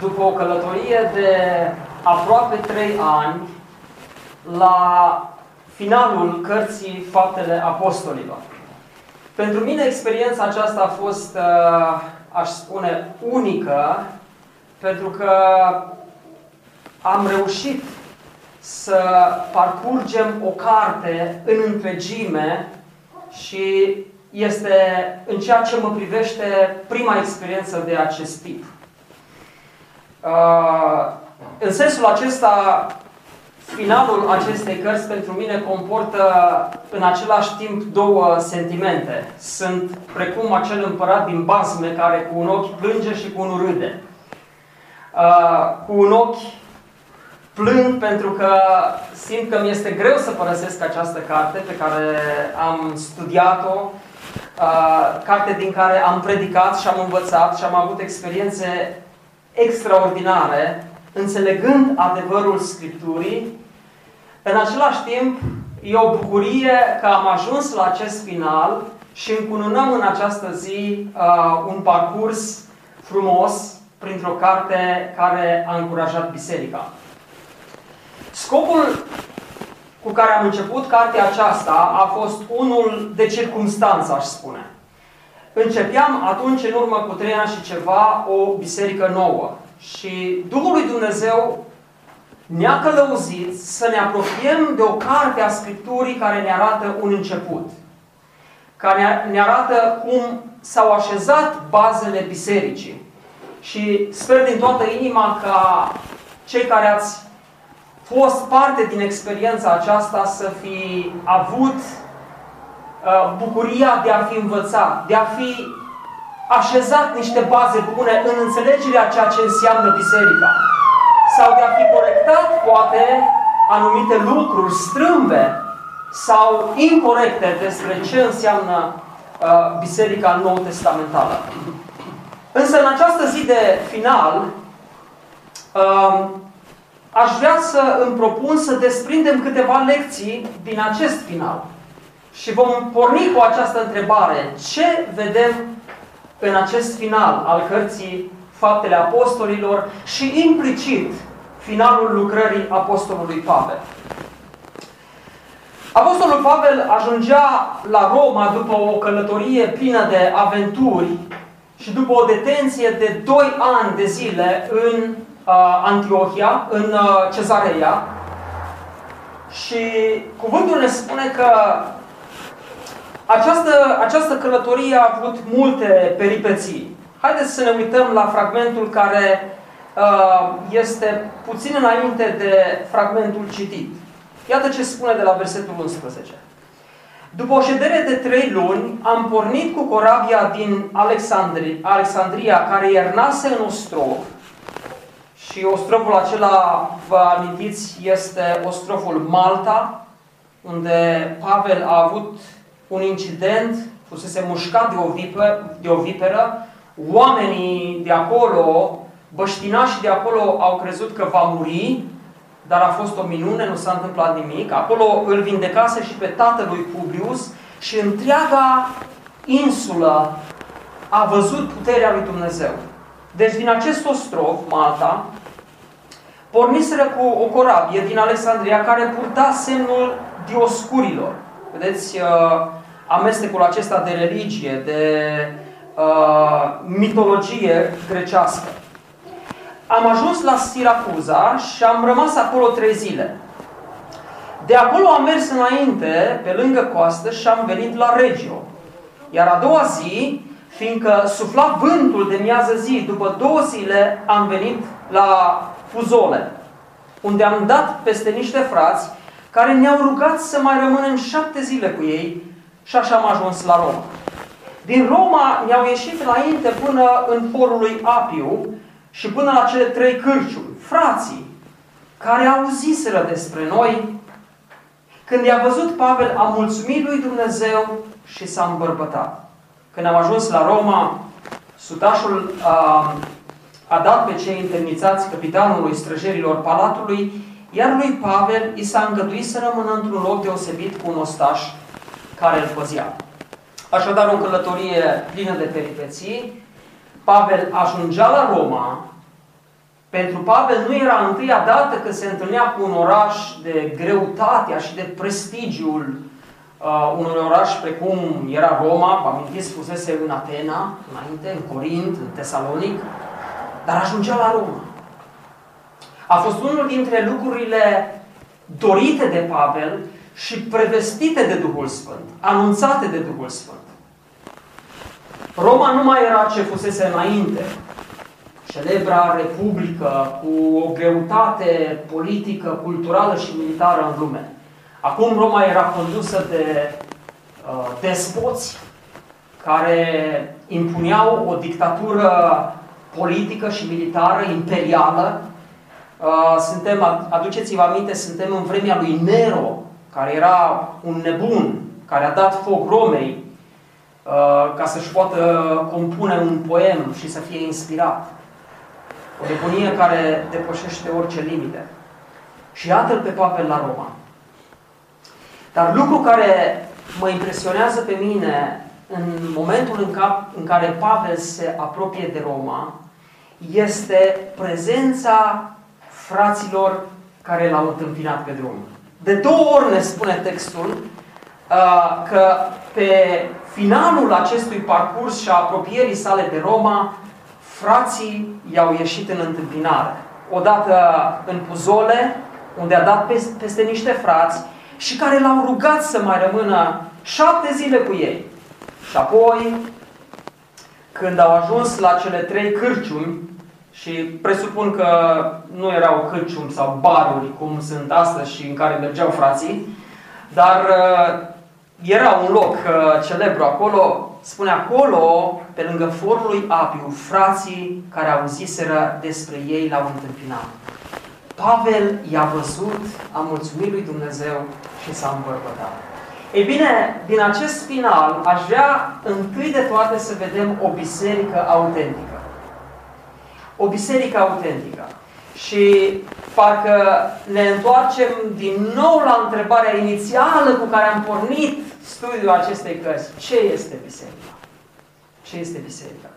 după o călătorie de aproape trei ani la finalul cărții Faptele Apostolilor. Pentru mine experiența aceasta a fost, uh, aș spune, unică, pentru că am reușit să parcurgem o carte în întregime și este, în ceea ce mă privește, prima experiență de acest tip. Uh, în sensul acesta, finalul acestei cărți pentru mine comportă în același timp două sentimente. Sunt precum acel împărat din basme care cu un ochi plânge și cu unul râde. Uh, cu un ochi plâng pentru că simt că mi este greu să părăsesc această carte pe care am studiat-o, uh, carte din care am predicat și am învățat și am avut experiențe extraordinare, înțelegând adevărul Scripturii, în același timp e o bucurie că am ajuns la acest final și încununăm în această zi uh, un parcurs frumos printr-o carte care a încurajat biserica. Scopul cu care am început cartea aceasta a fost unul de circunstanță, aș spune. Începeam atunci, în urmă cu trei ani și ceva, o biserică nouă. Și Duhul lui Dumnezeu ne-a călăuzit să ne apropiem de o carte a Scripturii care ne arată un început. Care ne arată cum s-au așezat bazele bisericii. Și sper din toată inima ca cei care ați fost parte din experiența aceasta să fi avut Uh, bucuria de a fi învățat, de a fi așezat niște baze bune în înțelegerea ceea ce înseamnă biserica. Sau de a fi corectat, poate, anumite lucruri strâmbe sau incorrecte despre ce înseamnă uh, Biserica Nou Testamentală. Însă în această zi de final, uh, aș vrea să îmi propun să desprindem câteva lecții din acest final. Și vom porni cu această întrebare. Ce vedem în acest final al cărții Faptele Apostolilor și implicit finalul lucrării Apostolului Pavel? Apostolul Pavel ajungea la Roma după o călătorie plină de aventuri și după o detenție de 2 ani de zile în uh, Antiohia, în uh, Cezarea. Și cuvântul ne spune că această, această călătorie a avut multe peripeții. Haideți să ne uităm la fragmentul care uh, este puțin înainte de fragmentul citit. Iată ce spune de la versetul 11. După o ședere de trei luni, am pornit cu corabia din Alexandri, Alexandria, care iernase în ostrov, și ostrovul acela, vă amintiți, este ostrovul Malta, unde Pavel a avut un incident, fusese mușcat de o, vipă, de o viperă, oamenii de acolo, băștinașii de acolo au crezut că va muri, dar a fost o minune, nu s-a întâmplat nimic. Acolo îl vindecase și pe tatălui Publius și întreaga insulă a văzut puterea lui Dumnezeu. Deci din acest ostrov, Malta, porniseră cu o corabie din Alexandria care purta semnul dioscurilor. Vedeți, uh, amestecul acesta de religie, de uh, mitologie grecească. Am ajuns la Siracuza și am rămas acolo trei zile. De acolo am mers înainte, pe lângă coastă, și am venit la Regio. Iar a doua zi, fiindcă sufla vântul de miază zi, după două zile am venit la Fuzole, unde am dat peste niște frați care ne-au rugat să mai rămânem șapte zile cu ei și așa am ajuns la Roma. Din Roma ne-au ieșit înainte până în forul lui Apiu și până la cele trei cârciuri, frații, care auziseră despre noi, când i-a văzut Pavel, a mulțumit lui Dumnezeu și s-a îmbărbătat. Când am ajuns la Roma, sutașul a, a dat pe cei întemnițați capitanului străjerilor palatului, iar lui Pavel i s-a îngăduit să rămână într-un loc deosebit cu un ostaș care îl păzea. Așadar, o călătorie plină de peripeții. Pavel ajungea la Roma. Pentru Pavel nu era întâia dată că se întâlnea cu un oraș de greutatea și de prestigiul uh, unui oraș precum era Roma, vă amintiți, fusese în Atena, înainte, în Corint, în Tesalonic, dar ajungea la Roma. A fost unul dintre lucrurile dorite de Pavel și prevestite de Duhul Sfânt, anunțate de Duhul Sfânt. Roma nu mai era ce fusese înainte, celebra republică cu o greutate politică, culturală și militară în lume. Acum Roma era condusă de uh, despoți care impuneau o dictatură politică și militară imperială. Uh, suntem, aduceți-vă aminte, suntem în vremea lui Nero, care era un nebun, care a dat foc Romei uh, ca să-și poată compune un poem și să fie inspirat. O nebunie care depășește orice limite. Și iată-l pe Pavel la Roma. Dar lucru care mă impresionează pe mine în momentul în, cap, în care Pavel se apropie de Roma este prezența fraților care l-au întâmpinat pe drum. De două ori ne spune textul uh, că pe finalul acestui parcurs și a apropierii sale de Roma, frații i-au ieșit în întâmpinare. Odată în Puzole, unde a dat peste niște frați și care l-au rugat să mai rămână șapte zile cu ei. Și apoi, când au ajuns la cele trei cârciumi, și presupun că nu erau cârciumi sau baruri cum sunt astăzi și în care mergeau frații, dar uh, era un loc uh, celebru acolo, spune acolo, pe lângă forul lui Apiu, frații care auziseră despre ei l-au întâmpinat. Pavel i-a văzut, a mulțumit lui Dumnezeu și s-a îmbărbătat. Ei bine, din acest final aș vrea întâi de toate să vedem o biserică autentică. O biserică autentică. Și parcă ne întoarcem din nou la întrebarea inițială cu care am pornit studiul acestei cărți. Ce este biserica? Ce este biserica?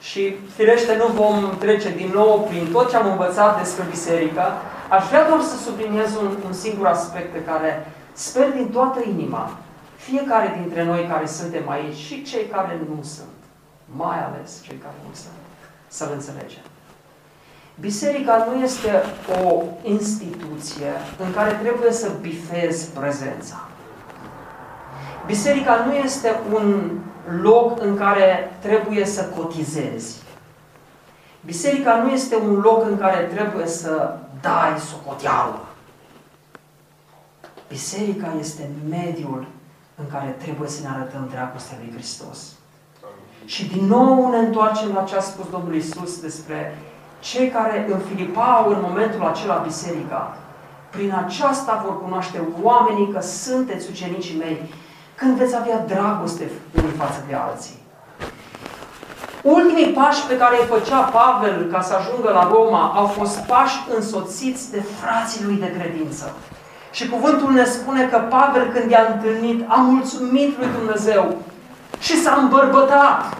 Și firește nu vom trece din nou prin tot ce am învățat despre biserică. Aș vrea doar să subliniez un, un singur aspect pe care sper din toată inima fiecare dintre noi care suntem aici și cei care nu sunt, mai ales cei care nu sunt, să-L înțelegem. Biserica nu este o instituție în care trebuie să bifezi prezența. Biserica nu este un loc în care trebuie să cotizezi. Biserica nu este un loc în care trebuie să dai socoteală. Biserica este mediul în care trebuie să ne arătăm dragostea lui Hristos. Și din nou ne întoarcem la ce a spus Domnul Isus despre cei care înfilipau în momentul acela biserica. Prin aceasta vor cunoaște oamenii că sunteți ucenicii mei când veți avea dragoste unii față de alții. Ultimii pași pe care îi făcea Pavel ca să ajungă la Roma au fost pași însoțiți de frații lui de credință. Și cuvântul ne spune că Pavel când i-a întâlnit a mulțumit lui Dumnezeu și s-a îmbărbătat.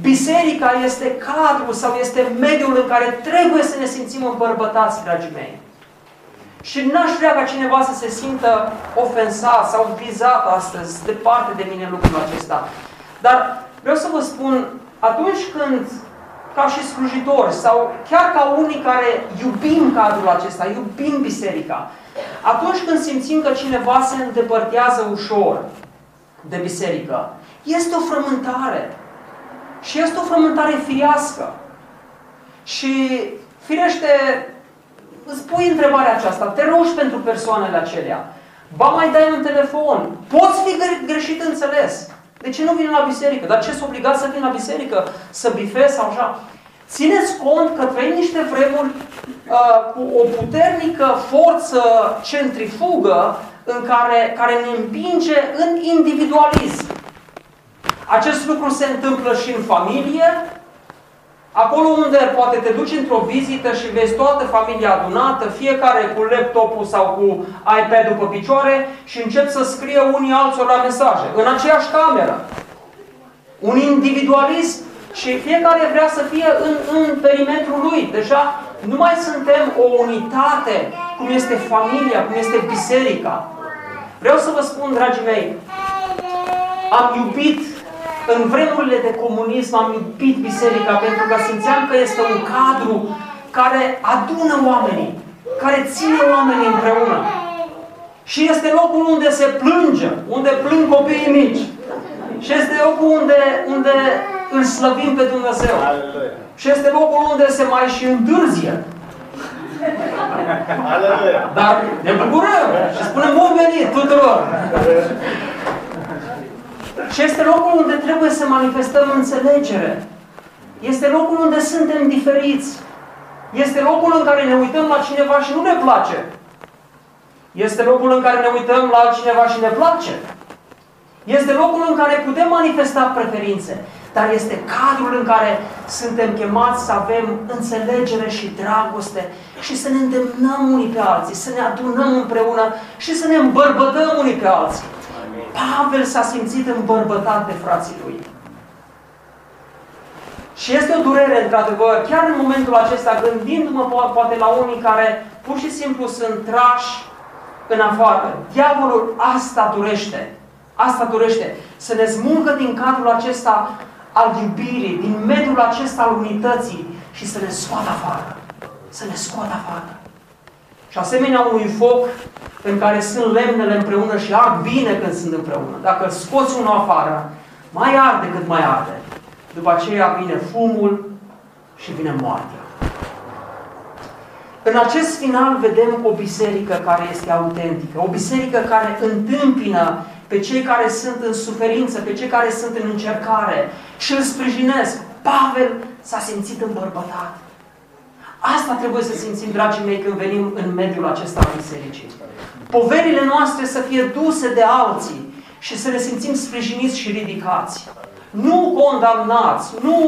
Biserica este cadrul sau este mediul în care trebuie să ne simțim îmbărbătați, dragii mei. Și n-aș vrea ca cineva să se simtă ofensat sau vizat astăzi, departe de mine lucrul acesta. Dar vreau să vă spun, atunci când, ca și slujitori, sau chiar ca unii care iubim cadrul acesta, iubim biserica, atunci când simțim că cineva se îndepărtează ușor de biserică, este o frământare. Și este o frământare firească. Și firește, îți pui întrebarea aceasta, te rogi pentru persoanele acelea. Ba mai dai un telefon. Poți fi greșit înțeles. De ce nu vin la biserică? Dar ce s obligat să vin la biserică? Să bifez sau așa? Țineți cont că trăim niște vremuri uh, cu o puternică forță centrifugă în care, care ne împinge în individualism. Acest lucru se întâmplă și în familie, acolo unde poate te duci într-o vizită și vezi toată familia adunată, fiecare cu laptopul sau cu iPad-ul pe picioare și încep să scrie unii alții la mesaje, în aceeași cameră. Un individualism și fiecare vrea să fie în, în perimetrul lui. Deja nu mai suntem o unitate, cum este familia, cum este biserica. Vreau să vă spun, dragii mei, am iubit, în vremurile de comunism, am iubit biserica pentru că simțeam că este un cadru care adună oamenii, care ține oamenii împreună. Și este locul unde se plânge, unde plâng copiii mici. Și este locul unde, unde îl slăvim pe Dumnezeu. Aleluia. Și este locul unde se mai și întârzie. Aleluia. Dar ne bucurăm și spunem bun venit tuturor. Și este locul unde trebuie să manifestăm înțelegere. Este locul unde suntem diferiți. Este locul în care ne uităm la cineva și nu ne place. Este locul în care ne uităm la cineva și ne place. Este locul în care putem manifesta preferințe, dar este cadrul în care suntem chemați să avem înțelegere și dragoste și să ne îndemnăm unii pe alții, să ne adunăm împreună și să ne îmbărbătăm unii pe alții. Pavel s-a simțit îmbărbătat de frații lui. Și este o durere, într-adevăr, chiar în momentul acesta, gândindu-mă poate la unii care pur și simplu sunt trași în afară. Diavolul asta durește. Asta dorește. Să ne smulgă din cadrul acesta al iubirii, din mediul acesta al unității și să ne scoată afară. Să ne scoată afară. Și asemenea unui foc în care sunt lemnele împreună și ard bine când sunt împreună. Dacă îl scoți unul afară, mai arde cât mai arde. După aceea vine fumul și vine moartea. În acest final vedem o biserică care este autentică, o biserică care întâmpină pe cei care sunt în suferință, pe cei care sunt în încercare și îl sprijinesc. Pavel s-a simțit îmbărbătat. Asta trebuie să simțim, dragii mei, când venim în mediul acesta al bisericii. Poverile noastre să fie duse de alții și să ne simțim sprijiniți și ridicați. Nu condamnați, nu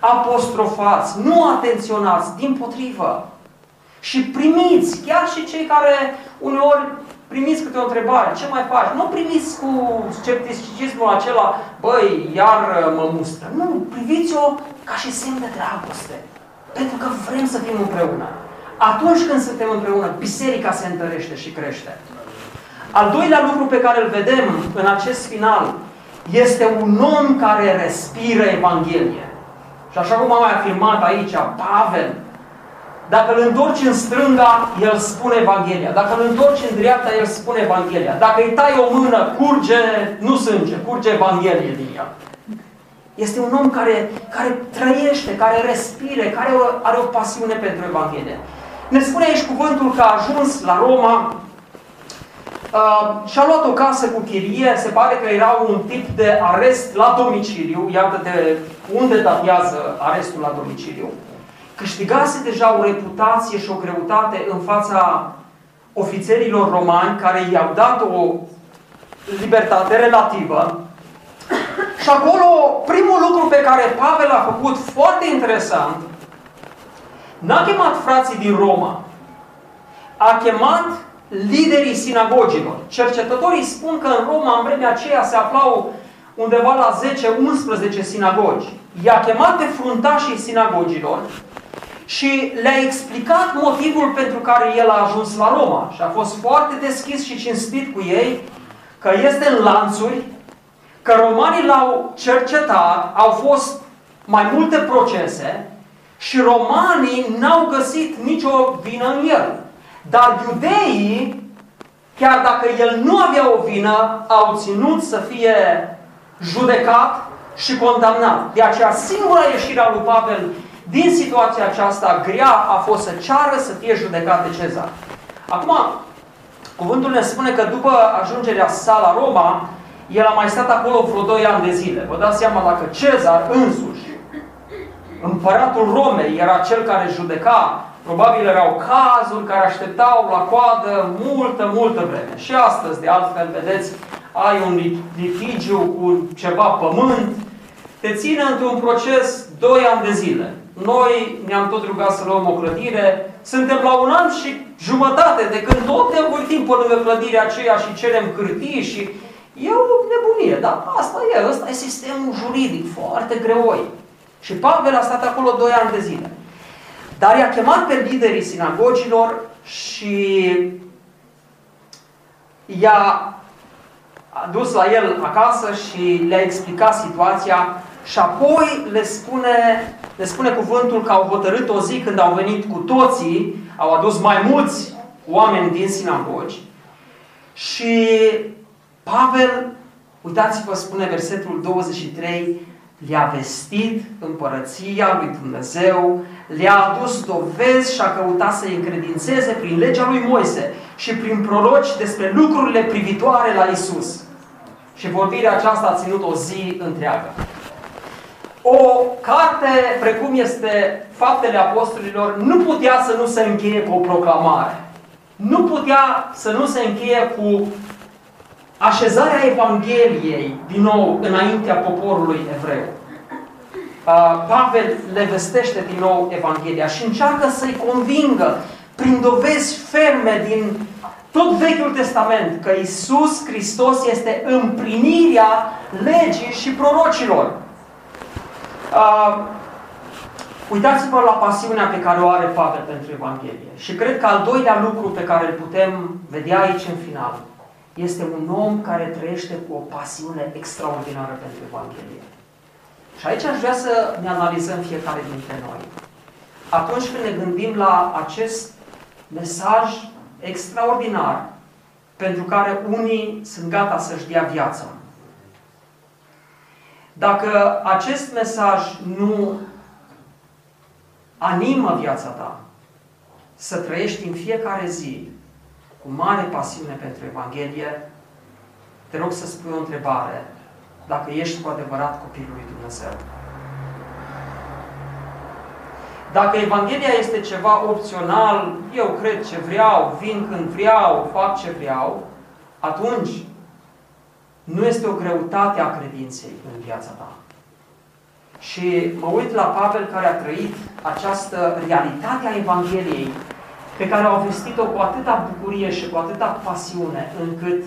apostrofați, nu atenționați, din potrivă. Și primiți, chiar și cei care uneori primiți câte o întrebare, ce mai faci? Nu primiți cu scepticismul acela, băi, iar uh, mă mustră. Nu, priviți-o ca și semn de dragoste. Pentru că vrem să fim împreună. Atunci când suntem împreună, biserica se întărește și crește. Al doilea lucru pe care îl vedem în acest final este un om care respiră Evanghelie. Și așa cum am mai afirmat aici, Pavel, dacă îl întorci în stânga, el spune Evanghelia. Dacă îl întorci în dreapta, el spune Evanghelia. Dacă îi tai o mână, curge, nu sânge, curge Evanghelie din ea. Este un om care, care trăiește, care respire, care are o pasiune pentru Evanghelie. Ne spune aici cuvântul că a ajuns la Roma uh, și-a luat o casă cu chirie, se pare că era un tip de arest la domiciliu, iată de unde datează arestul la domiciliu câștigase deja o reputație și o greutate în fața ofițerilor romani care i-au dat o libertate relativă. Și acolo, primul lucru pe care Pavel a făcut, foarte interesant, n-a chemat frații din Roma, a chemat liderii sinagogilor. Cercetătorii spun că în Roma, în vremea aceea, se aflau undeva la 10-11 sinagogi. I-a chemat pe fruntașii sinagogilor și le-a explicat motivul pentru care el a ajuns la Roma. Și a fost foarte deschis și cinstit cu ei că este în lanțuri, că romanii l-au cercetat, au fost mai multe procese și romanii n-au găsit nicio vină în el. Dar iudeii, chiar dacă el nu avea o vină, au ținut să fie judecat și condamnat. De aceea singura ieșire a lui Pavel din situația aceasta grea a fost să ceară să fie judecat de Cezar. Acum, cuvântul ne spune că după ajungerea sa la Roma, el a mai stat acolo vreo 2 ani de zile. Vă dați seama dacă Cezar însuși, împăratul Romei, era cel care judeca, probabil erau cazuri care așteptau la coadă multă, multă vreme. Și astăzi, de altfel, vedeți, ai un litigiu cu ceva pământ, te ține într-un proces 2 ani de zile. Noi ne-am tot rugat să luăm o clădire, suntem la un an și jumătate de când tot ne învârtim pe lângă clădirea aceea și cerem cârtii și e o nebunie, dar asta e, ăsta e sistemul juridic, foarte greoi. Și Pavel a stat acolo 2 ani de zile. Dar i-a chemat pe liderii sinagogilor și i-a dus la el acasă și le-a explicat situația și apoi le spune, le spune cuvântul că au hotărât o zi când au venit cu toții, au adus mai mulți oameni din sinagogi și Pavel, uitați-vă, spune versetul 23, le-a vestit împărăția lui Dumnezeu, le-a adus dovezi și a căutat să-i încredințeze prin legea lui Moise și prin proroci despre lucrurile privitoare la Isus. Și vorbirea aceasta a ținut o zi întreagă. O carte precum este Faptele Apostolilor nu putea să nu se încheie cu o proclamare. Nu putea să nu se încheie cu așezarea Evangheliei din nou înaintea poporului evreu. Pavel le vestește din nou Evanghelia și încearcă să-i convingă prin dovezi ferme din tot Vechiul Testament că Isus Hristos este împlinirea legii și prorocilor. Uh, uitați-vă la pasiunea pe care o are Pavel pentru Evanghelie. Și cred că al doilea lucru pe care îl putem vedea aici în final este un om care trăiește cu o pasiune extraordinară pentru Evanghelie. Și aici aș vrea să ne analizăm fiecare dintre noi. Atunci când ne gândim la acest mesaj extraordinar pentru care unii sunt gata să-și dea viața. Dacă acest mesaj nu animă viața ta să trăiești în fiecare zi cu mare pasiune pentru Evanghelie, te rog să spui o întrebare. Dacă ești cu adevărat copilul lui Dumnezeu. Dacă Evanghelia este ceva opțional, eu cred ce vreau, vin când vreau, fac ce vreau, atunci nu este o greutate a credinței în viața ta. Și mă uit la Pavel care a trăit această realitate a Evangheliei pe care au vestit-o cu atâta bucurie și cu atâta pasiune, încât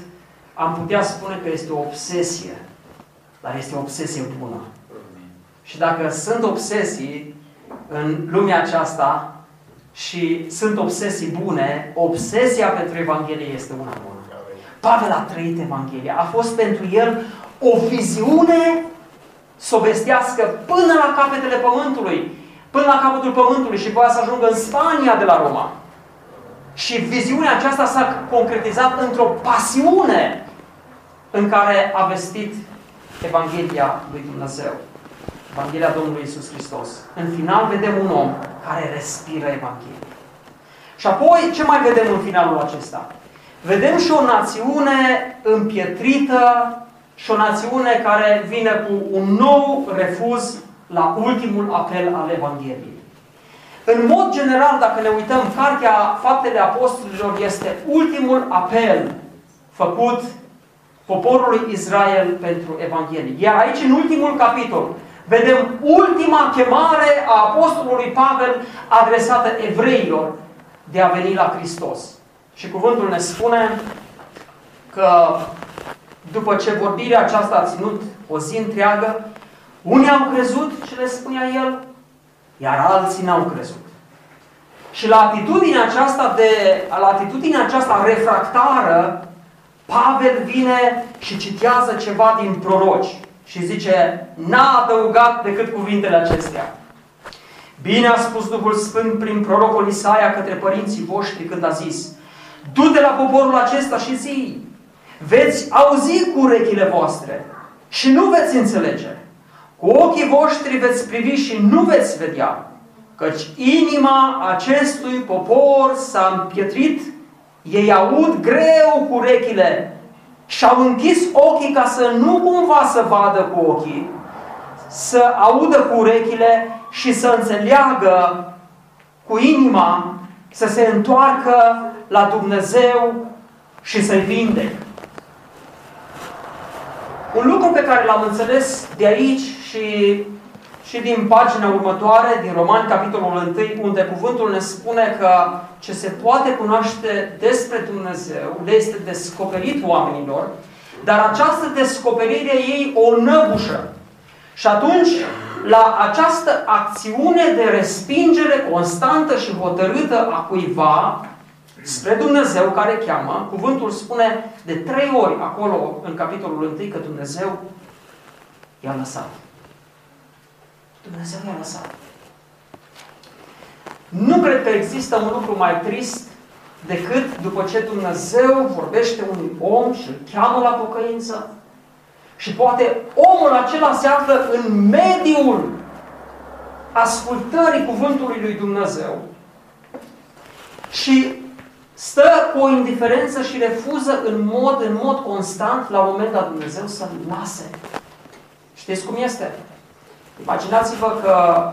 am putea spune că este o obsesie, dar este o obsesie bună. Și dacă sunt obsesii în lumea aceasta și sunt obsesii bune, obsesia pentru Evanghelie este una bună. Pavel a trăit Evanghelia. A fost pentru el o viziune sovestească până la capetele pământului, până la capătul pământului și voia să ajungă în Spania de la Roma. Și viziunea aceasta s-a concretizat într-o pasiune în care a vestit Evanghelia lui Dumnezeu. Evanghelia Domnului Isus Hristos. În final vedem un om care respiră Evanghelia. Și apoi, ce mai vedem în finalul acesta? Vedem și o națiune împietrită și o națiune care vine cu un nou refuz la ultimul apel al Evangheliei. În mod general, dacă ne uităm, Cartea Faptele Apostolilor este ultimul apel făcut poporului Israel pentru Evanghelie. Iar aici, în ultimul capitol, vedem ultima chemare a Apostolului Pavel adresată evreilor de a veni la Hristos. Și cuvântul ne spune că după ce vorbirea aceasta a ținut o zi întreagă, unii au crezut ce le spunea el, iar alții n-au crezut. Și la atitudinea aceasta, de, la atitudinea aceasta refractară, Pavel vine și citează ceva din proroci și zice, n-a adăugat decât cuvintele acestea. Bine a spus Duhul Sfânt prin prorocul Isaia către părinții voștri când a zis, Du-te la poporul acesta și zi, veți auzi cu urechile voastre și nu veți înțelege. Cu ochii voștri veți privi și nu veți vedea, căci inima acestui popor s-a împietrit, ei aud greu cu urechile și-au închis ochii ca să nu cumva să vadă cu ochii, să audă cu urechile și să înțeleagă cu inima, să se întoarcă la Dumnezeu și să-i vindec. Un lucru pe care l-am înțeles de aici și, și din pagina următoare, din Romani, capitolul 1, unde cuvântul ne spune că ce se poate cunoaște despre Dumnezeu le este descoperit oamenilor, dar această descoperire ei o năbușă. Și atunci, la această acțiune de respingere constantă și hotărâtă a cuiva, spre Dumnezeu care cheamă, cuvântul spune de trei ori acolo în capitolul 1 că Dumnezeu i-a lăsat. Dumnezeu i-a lăsat. Nu cred că există un lucru mai trist decât după ce Dumnezeu vorbește unui om și îl cheamă la pocăință și poate omul acela se află în mediul ascultării cuvântului lui Dumnezeu și stă cu o indiferență și refuză în mod, în mod constant la un moment dat Dumnezeu să-l lase. Știți cum este? Imaginați-vă că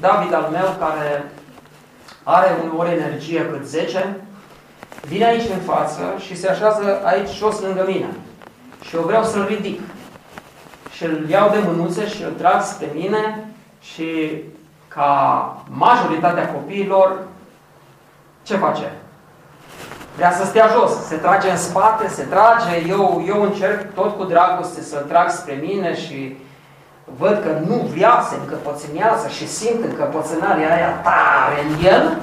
David al meu, care are uneori energie cât 10, vine aici în față și se așează aici jos lângă mine. Și eu vreau să-l ridic. Și îl iau de mânuțe și îl trag spre mine și ca majoritatea copiilor, ce face? Vrea să stea jos, se trage în spate, se trage, eu, eu încerc tot cu dragoste să-l trag spre mine și văd că nu vrea, se încăpățânează și simt încăpățânarea aia tare în el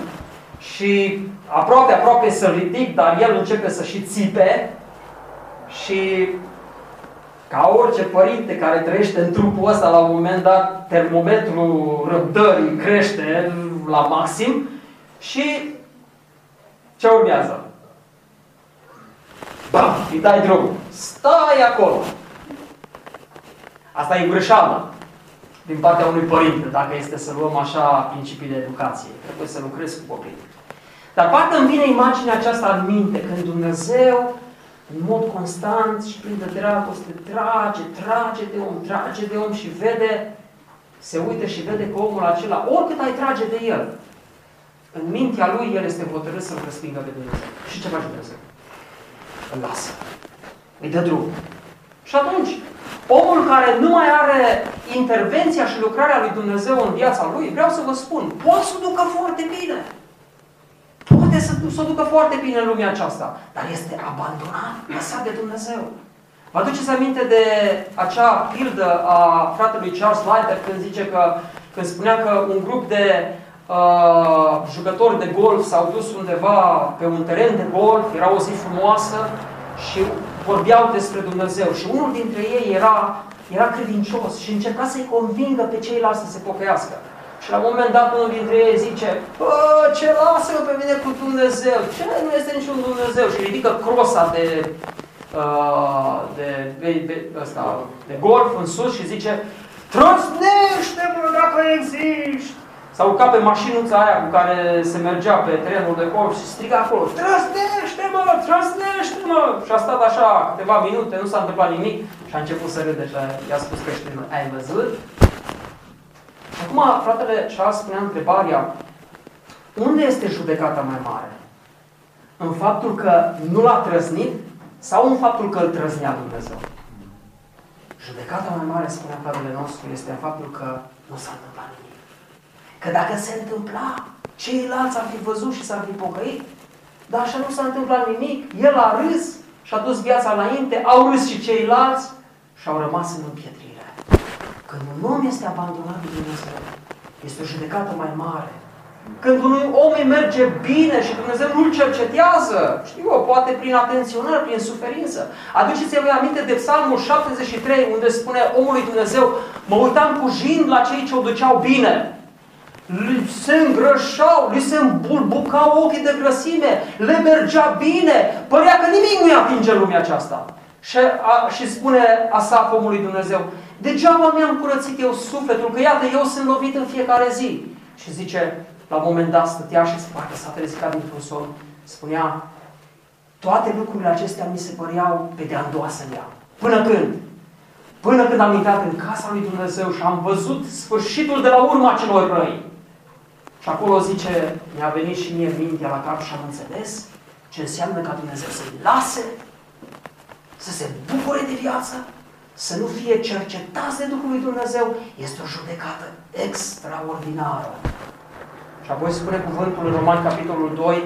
și aproape, aproape să ridic, dar el începe să și țipe și ca orice părinte care trăiește în trupul ăsta, la un moment dat, termometrul răbdării crește la maxim și ce urmează? Bam, îi dai drumul. Stai acolo. Asta e greșeală din partea unui părinte, dacă este să luăm așa principii de educație. Trebuie să lucrezi cu copilul. Dar parcă îmi vine imaginea aceasta în minte, când Dumnezeu, în mod constant și plin de dragoste, trage, trage de om, trage de om și vede, se uită și vede că omul acela, oricât ai trage de el, în mintea lui, el este hotărât să-l respingă pe Dumnezeu. Și ce face Dumnezeu? Îl lasă. Îi dă drum. Și atunci, omul care nu mai are intervenția și lucrarea lui Dumnezeu în viața lui, vreau să vă spun, poate să o ducă foarte bine. Poate să, să o ducă foarte bine în lumea aceasta, dar este abandonat, lăsat de Dumnezeu. Vă aduceți aminte de acea pildă a fratelui Charles Leiter când zice că, când spunea că un grup de uh, jucători de golf s-au dus undeva pe un teren de golf, era o zi frumoasă și vorbeau despre Dumnezeu. Și unul dintre ei era, era credincios și încerca să-i convingă pe ceilalți să se pocăiască. Și la un moment dat unul dintre ei zice, Bă, ce lasă pe mine cu Dumnezeu? Ce nu este niciun Dumnezeu? Și ridică crosa de, uh, de, de, de, ăsta, de golf în sus și zice, Trăsnește-mă dacă existi! S-a urcat pe mașinuța aia cu care se mergea pe terenul de golf și striga acolo, Trăsnește-mă, trăsnește-mă! Și a stat așa câteva minute, nu s-a întâmplat nimic și a început să râde și i-a spus creștinul, ai văzut? Acum, fratele Charles spunea întrebarea, unde este judecata mai mare? În faptul că nu l-a trăznit sau în faptul că îl trăznea Dumnezeu? Judecata mai mare, spunea fratele nostru, este în faptul că nu s-a întâmplat nimic. Că dacă se întâmpla, ceilalți ar fi văzut și s-ar fi pocăit. Dar așa nu s-a întâmplat nimic. El a râs și a dus viața înainte, au râs și ceilalți și au rămas în împietrire. Când un om este abandonat de Dumnezeu, este o judecată mai mare. Când unui om îi merge bine și Dumnezeu nu-l cercetează, știu eu, poate prin atenționări, prin suferință. Aduceți-vă aminte de Psalmul 73, unde spune omului Dumnezeu, mă uitam cu jind la cei ce o duceau bine li se îngrășau, li se îmbulbucau ochii de grăsime, le mergea bine, părea că nimic nu-i atinge lumea aceasta. Și, a, și spune Asaf omului Dumnezeu, degeaba mi-am curățit eu sufletul, că iată, eu sunt lovit în fiecare zi. Și zice, la un moment dat stătea și parcă s-a trezit dintr-un somn, spunea, Toate lucrurile acestea mi se păreau pe de-a mea. Până când? Până când am intrat în casa lui Dumnezeu și am văzut sfârșitul de la urma celor răi. Și acolo zice, mi-a venit și mie mintea la cap și am înțeles ce înseamnă ca Dumnezeu să-i lase, să se bucure de viață, să nu fie cercetați de Duhul lui Dumnezeu, este o judecată extraordinară. Și apoi spune cuvântul în Roman, capitolul 2,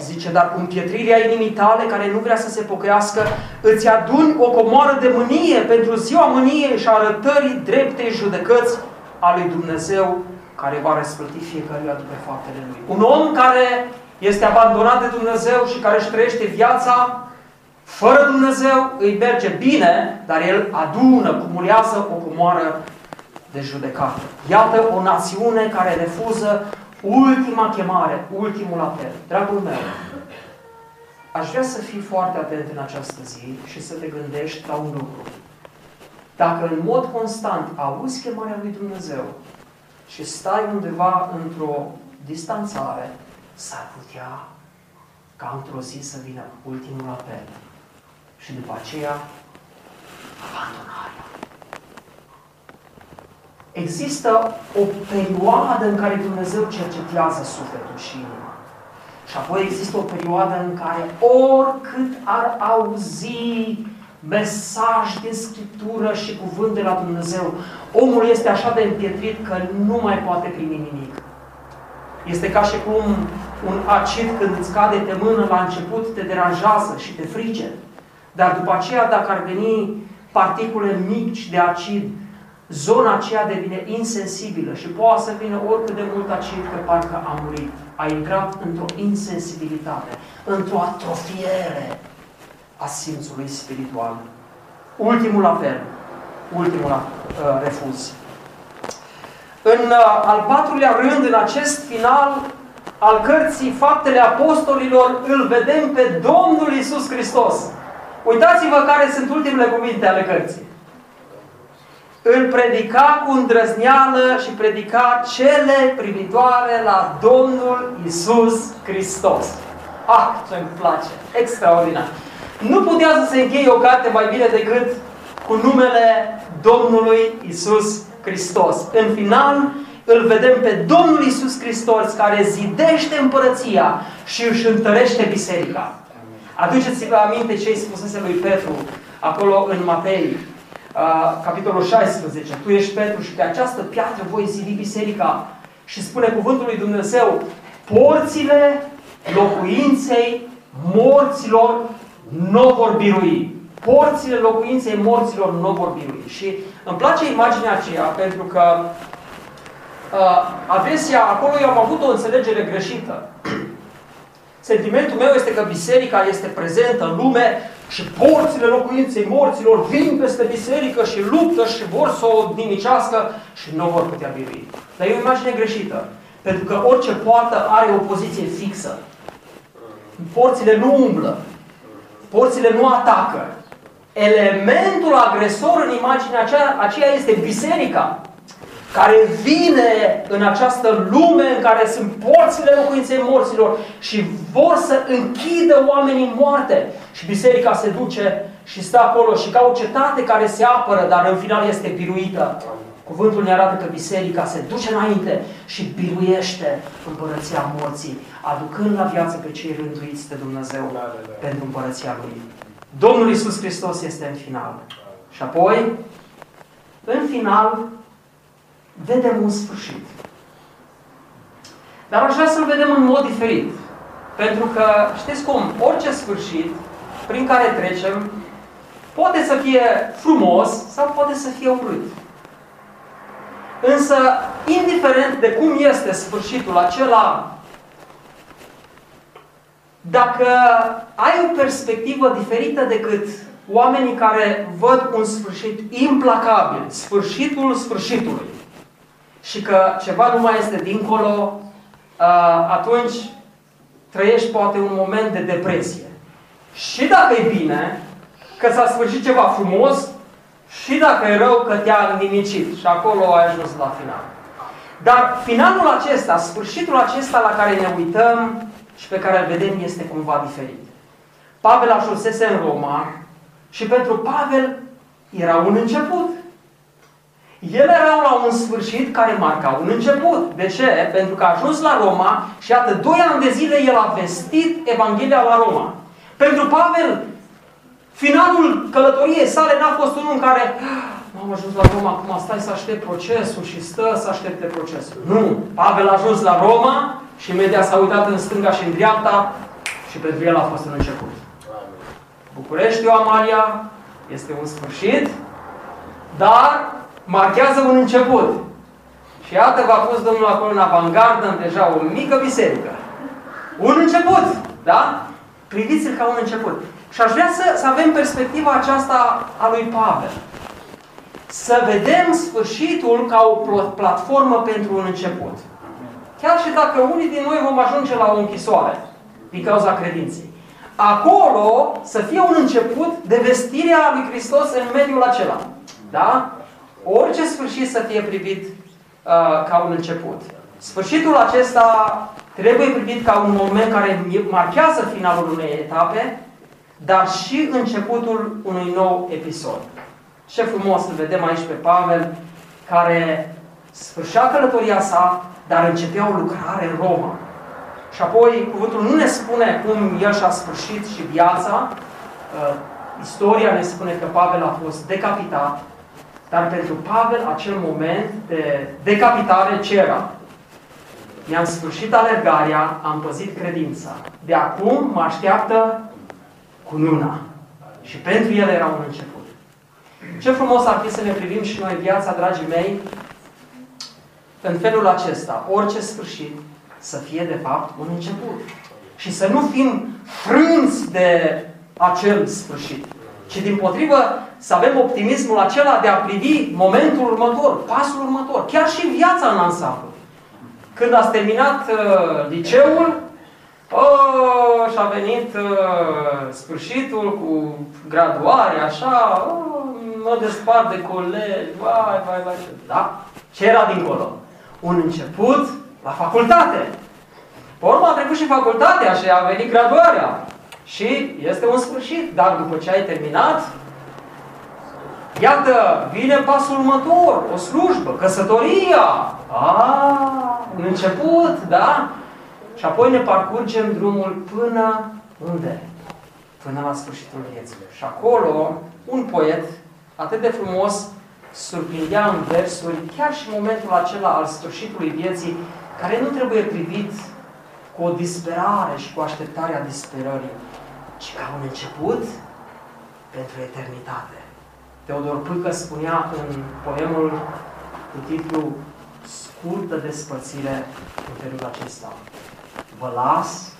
Zice, dar cu împietrirea inimii tale, care nu vrea să se pocăiască, îți aduni o comoară de mânie pentru ziua mâniei și arătării dreptei judecăți a lui Dumnezeu, care va răsplăti fiecăruia după faptele lui. Un om care este abandonat de Dumnezeu și care își trăiește viața fără Dumnezeu, îi merge bine, dar el adună, cumulează o comoară de judecată. Iată o națiune care refuză ultima chemare, ultimul apel. Dragul meu, aș vrea să fii foarte atent în această zi și să te gândești la un lucru. Dacă în mod constant auzi chemarea lui Dumnezeu și stai undeva într-o distanțare, s-ar putea ca într-o zi să vină ultimul apel și după aceea abandonarea. Există o perioadă în care Dumnezeu cercetează sufletul și inima. Și apoi există o perioadă în care oricât ar auzi mesaj din Scriptură și cuvânt de la Dumnezeu, omul este așa de împietrit că nu mai poate primi nimic. Este ca și cum un acid când îți cade pe mână la început te deranjează și te frice. Dar după aceea, dacă ar veni particule mici de acid, zona aceea devine insensibilă și poate să vină oricât de mult acid că parcă a murit. A intrat într-o insensibilitate, într-o atrofiere a simțului spiritual. Ultimul apel, ultimul uh, refuz. În uh, al patrulea rând, în acest final al cărții Faptele Apostolilor, îl vedem pe Domnul Isus Hristos. Uitați-vă care sunt ultimele cuvinte ale cărții îl predica cu îndrăzneală și predica cele privitoare la Domnul Isus Hristos. Ah, ce îmi place! Extraordinar! Nu putea să se încheie o carte mai bine decât cu numele Domnului Isus Hristos. În final, îl vedem pe Domnul Isus Hristos care zidește împărăția și își întărește biserica. Aduceți-vă aminte ce îi spusese lui Petru acolo în Matei capitolul 16. Tu ești Petru și pe această piatră voi zidi biserica. Și spune cuvântul lui Dumnezeu, porțile locuinței morților nu vor birui. Porțile locuinței morților nu vor birui. Și îmi place imaginea aceea pentru că uh, adesea, acolo eu am avut o înțelegere greșită. Sentimentul meu este că biserica este prezentă în lume și porțile locuinței morților vin peste biserică și luptă și vor să o nimicească și nu vor putea birui. Dar e o imagine greșită. Pentru că orice poartă are o poziție fixă. Porțile nu umblă. Porțile nu atacă. Elementul agresor în imaginea aceea, aceea este biserica care vine în această lume în care sunt porțile locuinței morților și vor să închidă oamenii în moarte. Și biserica se duce și stă acolo și ca o cetate care se apără, dar în final este biruită. Cuvântul ne arată că biserica se duce înainte și biruiește împărăția morții, aducând la viață pe cei rânduiți de Dumnezeu da, da, da. pentru împărăția Lui. Domnul Isus Hristos este în final. Și apoi, în final, vedem un sfârșit. Dar aș vrea să-l vedem în mod diferit. Pentru că, știți cum, orice sfârșit prin care trecem poate să fie frumos sau poate să fie urât. Însă, indiferent de cum este sfârșitul acela, dacă ai o perspectivă diferită decât oamenii care văd un sfârșit implacabil, sfârșitul sfârșitului, și că ceva nu mai este dincolo, atunci trăiești poate un moment de depresie. Și dacă e bine, că s-a sfârșit ceva frumos, și dacă e rău, că te-a nimicit. Și acolo ai ajuns la final. Dar finalul acesta, sfârșitul acesta la care ne uităm și pe care îl vedem este cumva diferit. Pavel ajunsese în Roma și pentru Pavel era un început. El era la un sfârșit care marca un început. De ce? Pentru că a ajuns la Roma și iată, doi ani de zile el a vestit Evanghelia la Roma. Pentru Pavel, finalul călătoriei sale n-a fost unul în care am ajuns la Roma, acum stai să aștept procesul și stă să aștepte procesul. Nu! Pavel a ajuns la Roma și imediat s-a uitat în stânga și în dreapta și pentru el a fost un început. Bucureștiul Amalia este un sfârșit, dar marchează un început. Și iată v-a pus Domnul acolo în avangardă, în deja o mică biserică. Un început, da? Priviți-l ca un început. Și aș vrea să, să avem perspectiva aceasta a lui Pavel. Să vedem sfârșitul ca o platformă pentru un început. Chiar și dacă unii din noi vom ajunge la o închisoare din cauza credinței. Acolo să fie un început de vestirea lui Hristos în mediul acela. Da? Orice sfârșit să fie privit uh, ca un început. Sfârșitul acesta trebuie privit ca un moment care marchează finalul unei etape, dar și începutul unui nou episod. Ce frumos să vedem aici pe Pavel, care sfârșea călătoria sa, dar începea o lucrare în Roma. Și apoi cuvântul nu ne spune cum el și-a sfârșit și viața. Uh, istoria ne spune că Pavel a fost decapitat, dar pentru Pavel acel moment de decapitare ce era? Mi-am sfârșit alergarea, am păzit credința. De acum mă așteaptă cununa. Și pentru el era un început. Ce frumos ar fi să ne privim și noi viața, dragii mei, în felul acesta. Orice sfârșit să fie de fapt un început. Și să nu fim frânți de acel sfârșit. Ci din potrivă să avem optimismul acela de a privi momentul următor, pasul următor, chiar și viața în ansamblu. Când ați terminat uh, liceul, oh, și a venit uh, sfârșitul cu graduare, așa, oh, mă despart de colegi, vai, vai, vai. Da? Ce era dincolo? Un început la facultate. Pe urmă a trecut și facultatea și a venit graduarea. Și este un sfârșit. Dar după ce ai terminat, iată, vine pasul următor, o slujbă, căsătoria. Ah, un început, da? Și apoi ne parcurgem drumul până unde? Până la sfârșitul vieții. Și acolo, un poet atât de frumos surprindea în versuri chiar și momentul acela al sfârșitului vieții, care nu trebuie privit cu o disperare și cu așteptarea disperării, ci ca un început pentru eternitate. Teodor Pâcă spunea în poemul cu titlu Scurtă despărțire în felul acesta. Vă las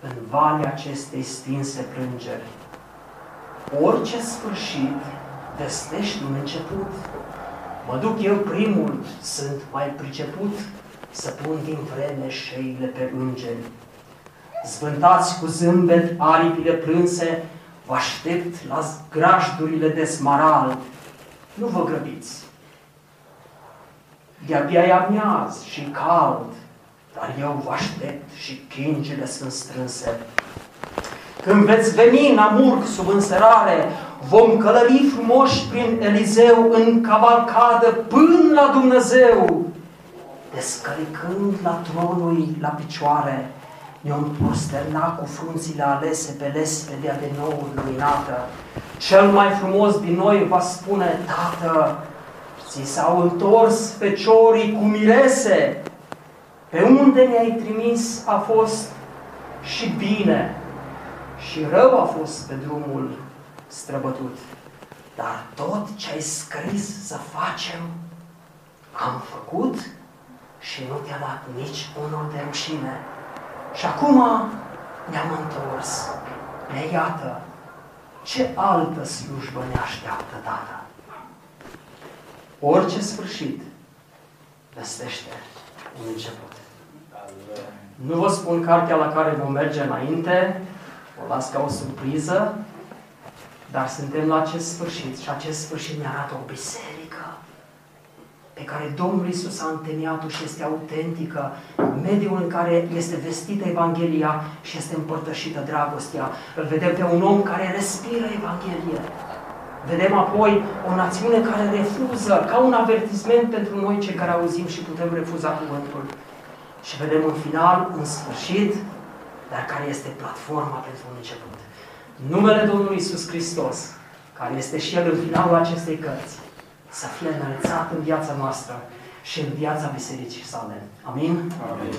în valea acestei stinse plângeri. Orice sfârșit vestești un început. Mă duc eu primul, sunt mai priceput să pun din vreme șeile pe îngeri. Zvântați cu zâmbet aripile plânse, vă aștept la grajdurile de smarald. Nu vă grăbiți. De-abia e amiaz și cald, dar eu vă aștept și chingile sunt strânse. Când veți veni în amurg sub înserare, vom călări frumoși prin Elizeu în cavalcadă până la Dumnezeu, descălicând la tronul la picioare, ne-om prosterna cu frunțile alese pe lespedea de nou luminată. Cel mai frumos din noi va spune, Tată, ți s-au întors feciorii cu mirese, pe unde ne-ai trimis a fost și bine, și rău a fost pe drumul străbătut. Dar tot ce ai scris să facem, am făcut și nu te-a dat nici unul de rușine. Și acum ne-am întors. Ne iată, ce altă slujbă ne așteaptă, Tată? Orice sfârșit vestește un început. Nu vă spun cartea la care vom merge înainte, o las ca o surpriză, dar suntem la acest sfârșit și acest sfârșit ne arată o biserică pe pe care Domnul Isus a întemeiat-o și este autentică, mediul în care este vestită Evanghelia și este împărtășită dragostea. Îl vedem pe un om care respiră Evanghelie. Vedem apoi o națiune care refuză, ca un avertisment pentru noi cei care auzim și putem refuza cuvântul. Și vedem în final, în sfârșit, dar care este platforma pentru un început. Numele Domnului Isus Hristos, care este și El în finalul acestei cărți, să fie înălțat în viața noastră și în viața bisericii sale. Amin? Amin.